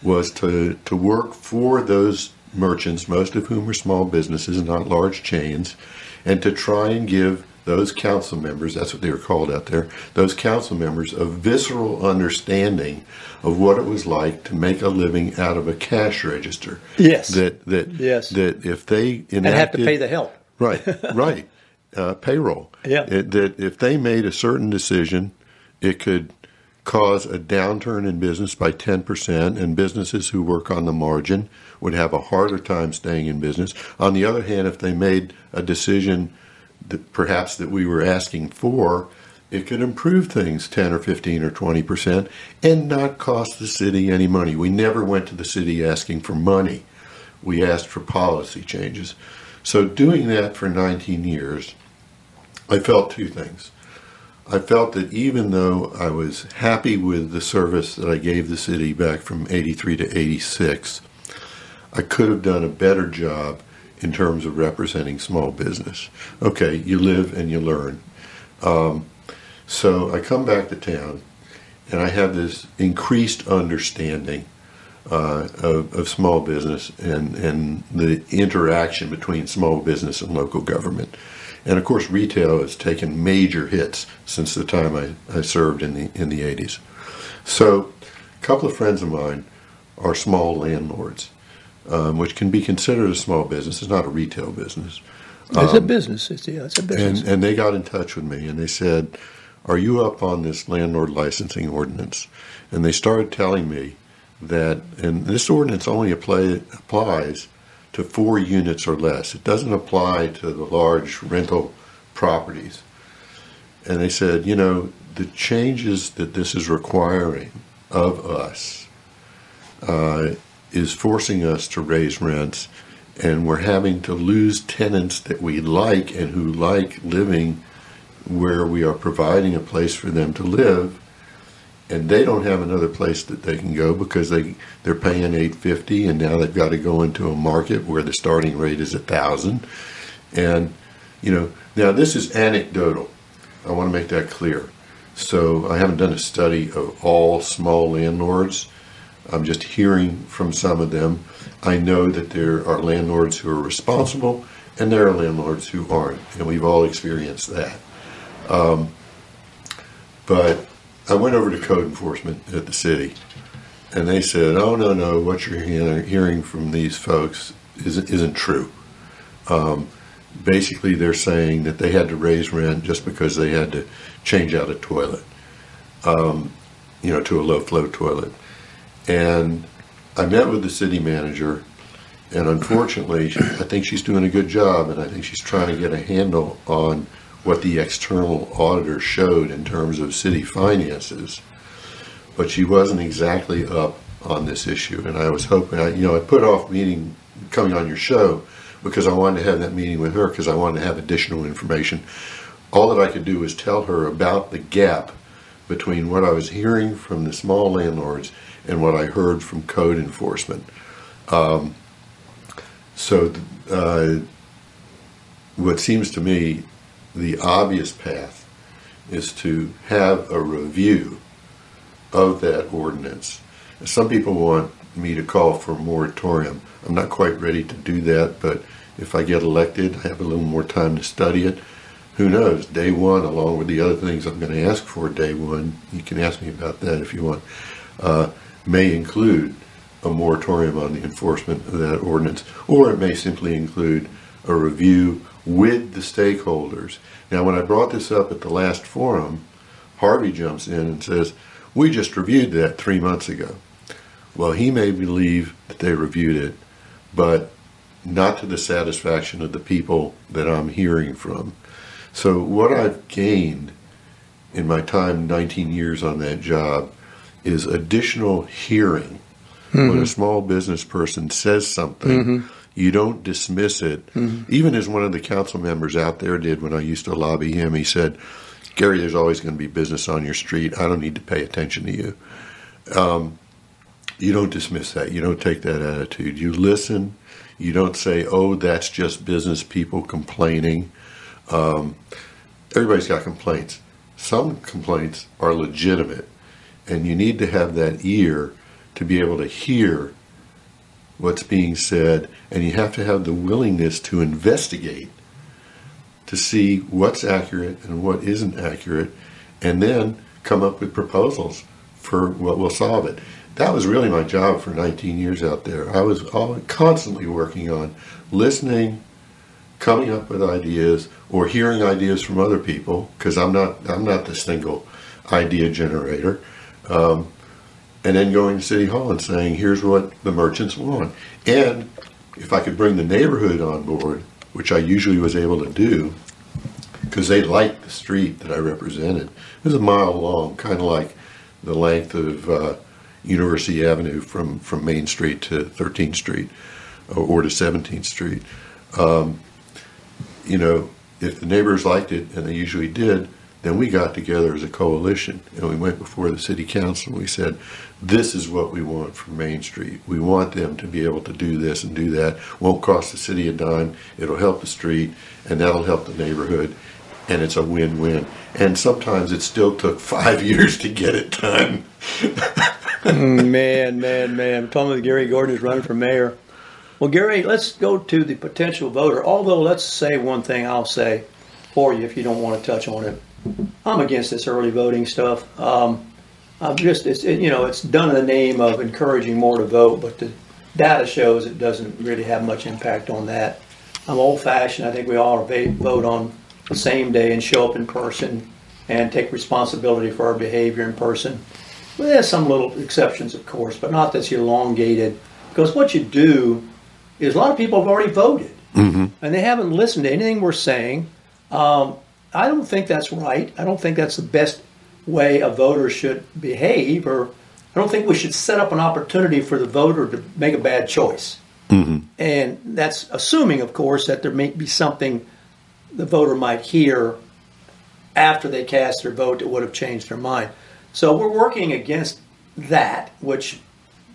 was to, to work for those merchants, most of whom are small businesses, not large chains, and to try and give those council members, that's what they were called out there, those council members a visceral understanding of what it was like to make a living out of a cash register. Yes. That that Yes. that if they enacted, and have to pay the help. Right, right. Uh, payroll. Yeah. It, that if they made a certain decision, it could cause a downturn in business by 10%, and businesses who work on the margin would have a harder time staying in business. On the other hand, if they made a decision that perhaps that we were asking for, it could improve things 10 or 15 or 20% and not cost the city any money. We never went to the city asking for money. We asked for policy changes. So doing that for 19 years, I felt two things. I felt that even though I was happy with the service that I gave the city back from 83 to 86, I could have done a better job in terms of representing small business. Okay, you live and you learn. Um, so I come back to town and I have this increased understanding uh, of, of small business and, and the interaction between small business and local government. And of course, retail has taken major hits since the time I, I served in the in the 80s. So, a couple of friends of mine are small landlords, um, which can be considered a small business. It's not a retail business. It's a Um, business. It's, yeah, it's a business. and, and they got in touch with me and they said, Are you up on this landlord licensing ordinance? And they started telling me that, and this ordinance only apply, applies to four units or less, it doesn't apply to the large rental properties. And they said, You know, the changes that this is requiring of us uh, is forcing us to raise rents, and we're having to lose tenants that we like and who like living where we are providing a place for them to live, and they don't have another place that they can go because they they're paying eight fifty, and now they've got to go into a market where the starting rate is a thousand, and you know now this is anecdotal. I want to make that clear. So I haven't done a study of all small landlords. I'm just hearing from some of them. I know that there are landlords who are responsible and there are landlords who aren't, and we've all experienced that. Um, but I went over to code enforcement at the city, and they said, "Oh no, no, what you're hear- hearing from these folks isn't, isn't true." Um, basically, they're saying that they had to raise rent just because they had to change out a toilet, um, you know, to a low flow toilet. And I met with the city manager, and unfortunately, I think she's doing a good job, and I think she's trying to get a handle on what the external auditor showed in terms of city finances. But she wasn't exactly up on this issue, and I was hoping, I, you know, I put off meeting, coming on your show, because I wanted to have that meeting with her, because I wanted to have additional information. All that I could do was tell her about the gap between what I was hearing from the small landlords and what I heard from code enforcement. Um, So, uh, what seems to me the obvious path is to have a review of that ordinance. Some people want me to call for a moratorium. I'm not quite ready to do that, but if I get elected, I have a little more time to study it. Who knows? Day one, along with the other things I'm going to ask for day one, you can ask me about that if you want, uh, may include a moratorium on the enforcement of that ordinance, or it may simply include a review with the stakeholders. Now, when I brought this up at the last forum, Harvey jumps in and says, We just reviewed that three months ago. Well, he may believe that they reviewed it, but not to the satisfaction of the people that I'm hearing from. So, what I've gained in my time, 19 years on that job, is additional hearing. Mm-hmm. When a small business person says something, mm-hmm. You don't dismiss it. Mm-hmm. Even as one of the council members out there did when I used to lobby him, he said, Gary, there's always going to be business on your street. I don't need to pay attention to you. Um, you don't dismiss that. You don't take that attitude. You listen. You don't say, oh, that's just business people complaining. Um, everybody's got complaints. Some complaints are legitimate, and you need to have that ear to be able to hear what's being said, and you have to have the willingness to investigate to see what's accurate and what isn't accurate, and then come up with proposals for what will solve it that was really my job for 19 years out there. I was constantly working on listening, coming up with ideas, or hearing ideas from other people because I'm not I'm not the single idea generator. Um, and then going to City Hall and saying, "Here's what the merchants want," and if I could bring the neighborhood on board, which I usually was able to do, because they liked the street that I represented. It was a mile long, kind of like the length of. Uh, University Avenue from, from Main Street to 13th Street or, to 17th Street. Um, you know, if the neighbors liked it, and they usually did, then we got together as a coalition and we went before the city council and we said, this is what we want for Main Street. We want them to be able to do this and do that. Won't cost the city a dime. It'll help the street and that'll help the neighborhood. And it's a win-win. And sometimes it still took five years to get it done. Mm, man, man, man. I'm talking with Gary Gordon is running for mayor. Well, Gary, let's go to the potential voter. Although, let's say one thing I'll say for you if you don't want to touch on it. I'm against this early voting stuff. Um, I'm just, it's, it, you know, it's done in the name of encouraging more to vote, but the data shows it doesn't really have much impact on that. I'm old fashioned. I think we all vote on the same day and show up in person and take responsibility for our behavior in person. Well, there's some little exceptions, of course, but not this elongated. Because what you do is a lot of people have already voted, mm-hmm. and they haven't listened to anything we're saying. Um, I don't think that's right. I don't think that's the best way a voter should behave, or I don't think we should set up an opportunity for the voter to make a bad choice. Mm-hmm. And that's assuming, of course, that there may be something the voter might hear after they cast their vote that would have changed their mind. So we're working against that, which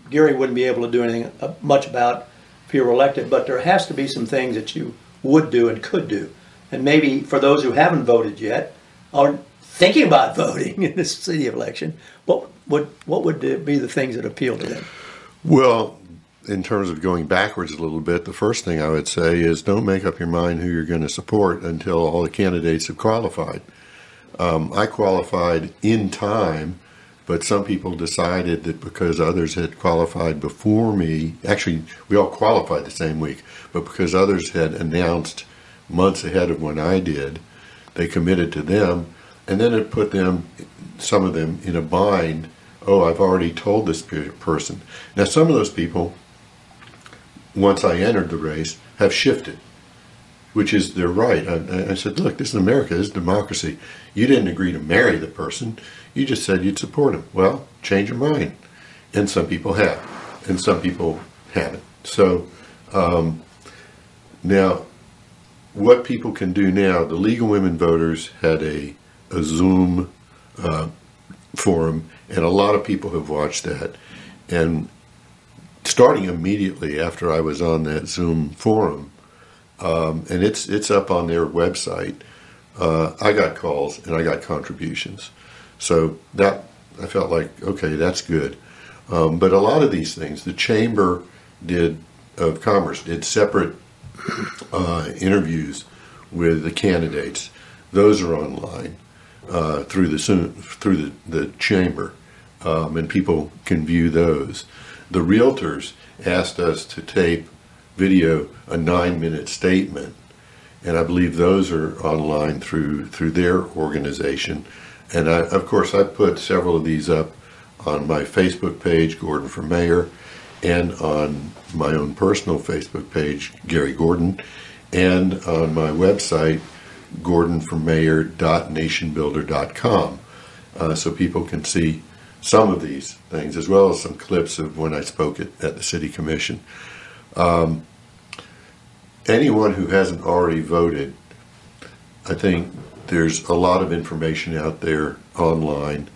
Gary wouldn't be able to do anything uh, much about if he were elected. But there has to be some things that you would do and could do. And maybe for those who haven't voted yet, are thinking about voting in this city election, what would what would be the things that appeal to them? Well, in terms of going backwards a little bit, the first thing I would say is don't make up your mind who you're going to support until all the candidates have qualified. Um, I qualified in time, but some people decided that because others had qualified before me, actually, we all qualified the same week, but because others had announced months ahead of when I did, they committed to them, and then it put them, some of them, in a bind. Oh, I've already told this person. Now, some of those people, once I entered the race, have shifted which is their right. I, I, said, look, this is America, this is democracy. You didn't agree to marry the person, you just said you'd support him. Well, change your mind. And some people have, and some people haven't. So um, now, what people can do now, the League of Women Voters had a, a Zoom uh, forum, and a lot of people have watched that. And starting immediately after I was on that Zoom forum, um, and it's it's up on their website. Uh, I got calls and I got contributions, so that I felt like okay, that's good. Um, but a lot of these things, the chamber did of commerce did separate uh, interviews with the candidates. Those are online uh, through the through the, the chamber, um, and people can view those. The realtors asked us to tape video a nine minute statement, and I believe those are online through through their organization. And I, of course, I put several of these up on my Facebook page, Gordon for Mayor, and on my own personal Facebook page, Gary Gordon, and on my website, gordonformayor.nationbuilder.com, uh, so people can see some of these things, as well as some clips of when I spoke at, at the City Commission. Um, anyone who hasn't already voted, I think there's a lot of information out there online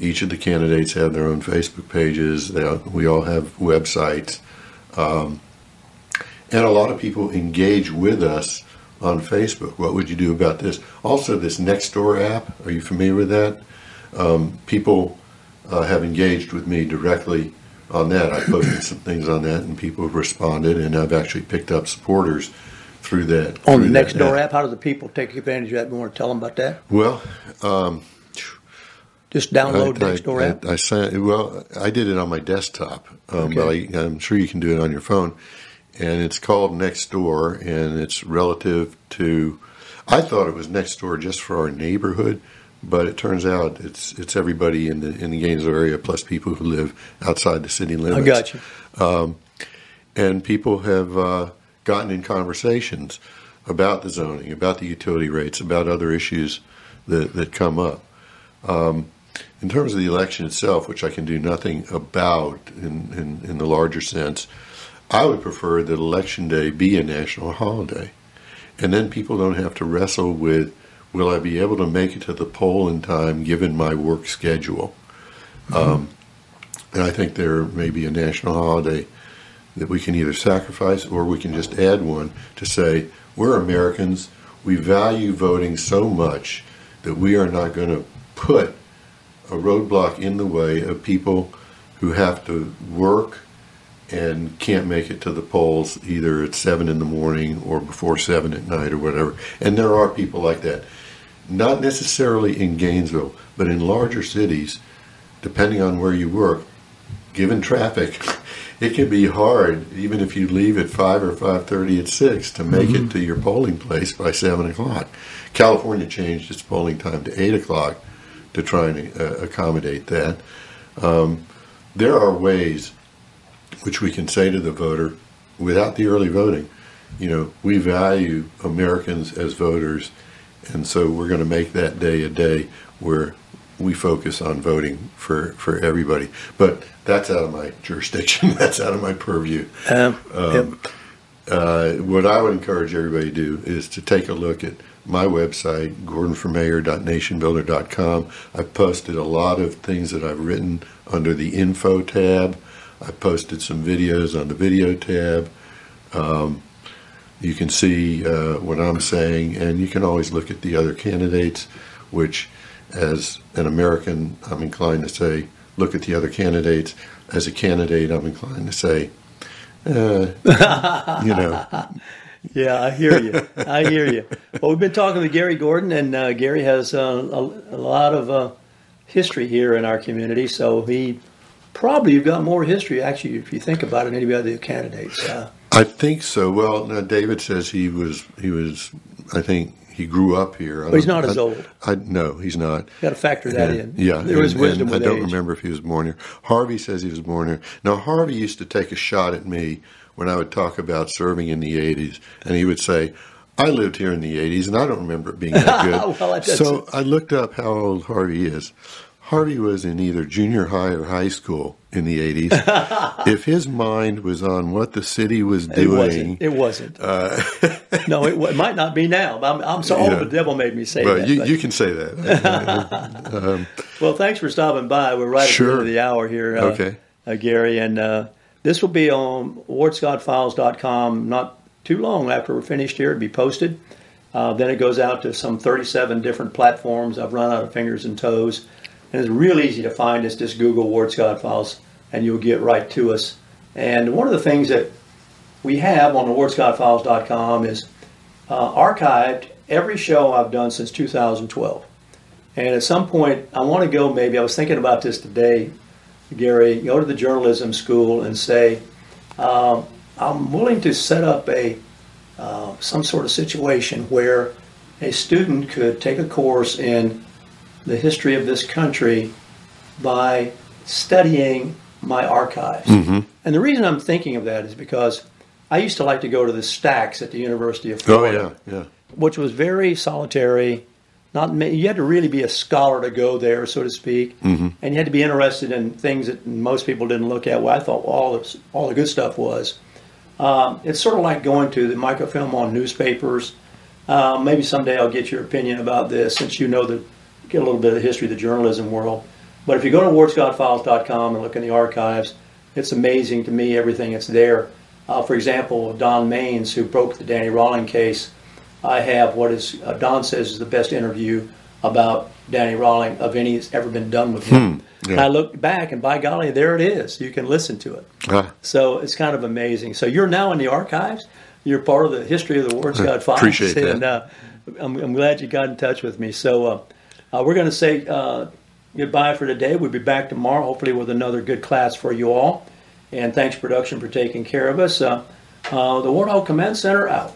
each of the candidates have their own Facebook pages. They, we all have websites. Um, and a lot of people engage with us on Facebook. What would you do about this? Also, this Nextdoor app, are you familiar with that? Um, people uh, have engaged with me directly on that. I posted some things on that, and people have responded, and I've actually picked up supporters through that. On through the Nextdoor app. app, how do the people take advantage of that? You want to tell them about that? Well, um, just download I, Nextdoor I, app. I, I well, I did it on my desktop, um, Okay. but I, I'm sure you can do it on your phone. And it's called Nextdoor, and it's relative to. I thought it was Nextdoor just for our neighborhood, but it turns out it's it's everybody in the in the Gainesville area plus people who live outside the city limits. I got you. Um, and people have uh, gotten in conversations about the zoning, about the utility rates, about other issues that that come up. Um, in terms of the election itself, which I can do nothing about in, in, in the larger sense, I would prefer that election day be a national holiday. And then people don't have to wrestle with will I be able to make it to the poll in time given my work schedule? Um, and I think there may be a national holiday that we can either sacrifice or we can just add one to say we're Americans, we value voting so much that we are not going to put a roadblock in the way of people who have to work and can't make it to the polls either at seven in the morning or before seven at night or whatever. And there are people like that. Not necessarily in Gainesville, but in larger cities, depending on where you work, given traffic, it can be hard, even if you leave at five or five thirty at six, to make Mhm. it to your polling place by seven o'clock. California changed its polling time to eight o'clock to try and uh, accommodate that. Um, there are ways which we can say to the voter without the early voting, you know, we value Americans as voters, and so we're going to make that day a day where we focus on voting for, for everybody. But that's out of my jurisdiction. that's out of my purview. Um, Um, uh, what I would encourage everybody to do is to take a look at my website, gordonformayor.nationbuilder.com. I've posted a lot of things that I've written under the info tab. I posted some videos on the video tab. Um, you can see uh, what I'm saying, and you can always look at the other candidates, which, as an American, I'm inclined to say, look at the other candidates. As a candidate, I'm inclined to say, uh, you know, Yeah, I hear you. I hear you. Well, we've been talking with Gary Gordon, and uh, Gary has uh, a, a lot of uh, history here in our community. So he probably you've got more history, actually, if you think about it, than any other candidates. Uh, I think so. Well, now David says he was he was. I think he grew up here. I But he's not as I- old. I no, he's not. You Got to factor that And- in. Yeah, there was and- wisdom and with I don't age. remember if he was born here. Harvey says he was born here. Now Harvey used to take a shot at me when I would talk about serving in the '80s, and he would say. I lived here in the 80s, and I don't remember it being that good. Well, so I looked up how old Harvey is. Harvey was in either junior high or high school in the 80s. if his mind was on what the city was It doing, wasn't. It wasn't. uh, no, it, it might not be now. I'm, I'm so old. Yeah. The devil made me say well, that. you, you can say that. um, Well, thanks for stopping by. We're right at the end of the hour here, uh, Okay. uh, Gary. And uh, this will be on wardscottfiles.com not too long after we're finished here. It'll be posted. Uh, then it goes out to some 37 different platforms. I've run out of fingers and toes. And it's real easy to find. It's just Google Ward Files and you'll get right to us. And one of the things that we have on the wardscottfiles.com is uh, archived every show I've done since 2012. And at some point, I want to go maybe, I was thinking about this today, Gary, go to the journalism school and say, uh, I'm willing to set up a uh, some sort of situation where a student could take a course in the history of this country by studying my archives. Mm-hmm. And the reason I'm thinking of that is because I used to like to go to the stacks at the University of Florida, Oh, yeah, yeah. which was very solitary. Not you had to really be a scholar to go there, so to speak, Mhm. and you had to be interested in things that most people didn't look at. Well, I thought all the, all the good stuff was. Um, it's sort of like going to the microfilm on newspapers. Uh, maybe someday I'll get your opinion about this, since you know the get a little bit of the history of the journalism world. But if you go to wardscottfiles.com and look in the archives, it's amazing to me everything that's there. Uh, for example, Don Maines, who broke the Danny Rolling case, I have what is uh, Don says is the best interview about Danny Rolling of any that's ever been done with him. Hmm, yeah. And I looked back, and by golly, there it is. You can listen to it. Ah, So it's kind of amazing. So you're now in the archives. You're part of the history of the Ward Scott Files. Appreciate that. And uh, I'm, I'm glad you got in touch with me. So uh, we're going to say uh, goodbye for today. We'll be back tomorrow, hopefully with another good class for you all. And thanks, production, for taking care of us. Uh, uh, the Warthog Command Center out.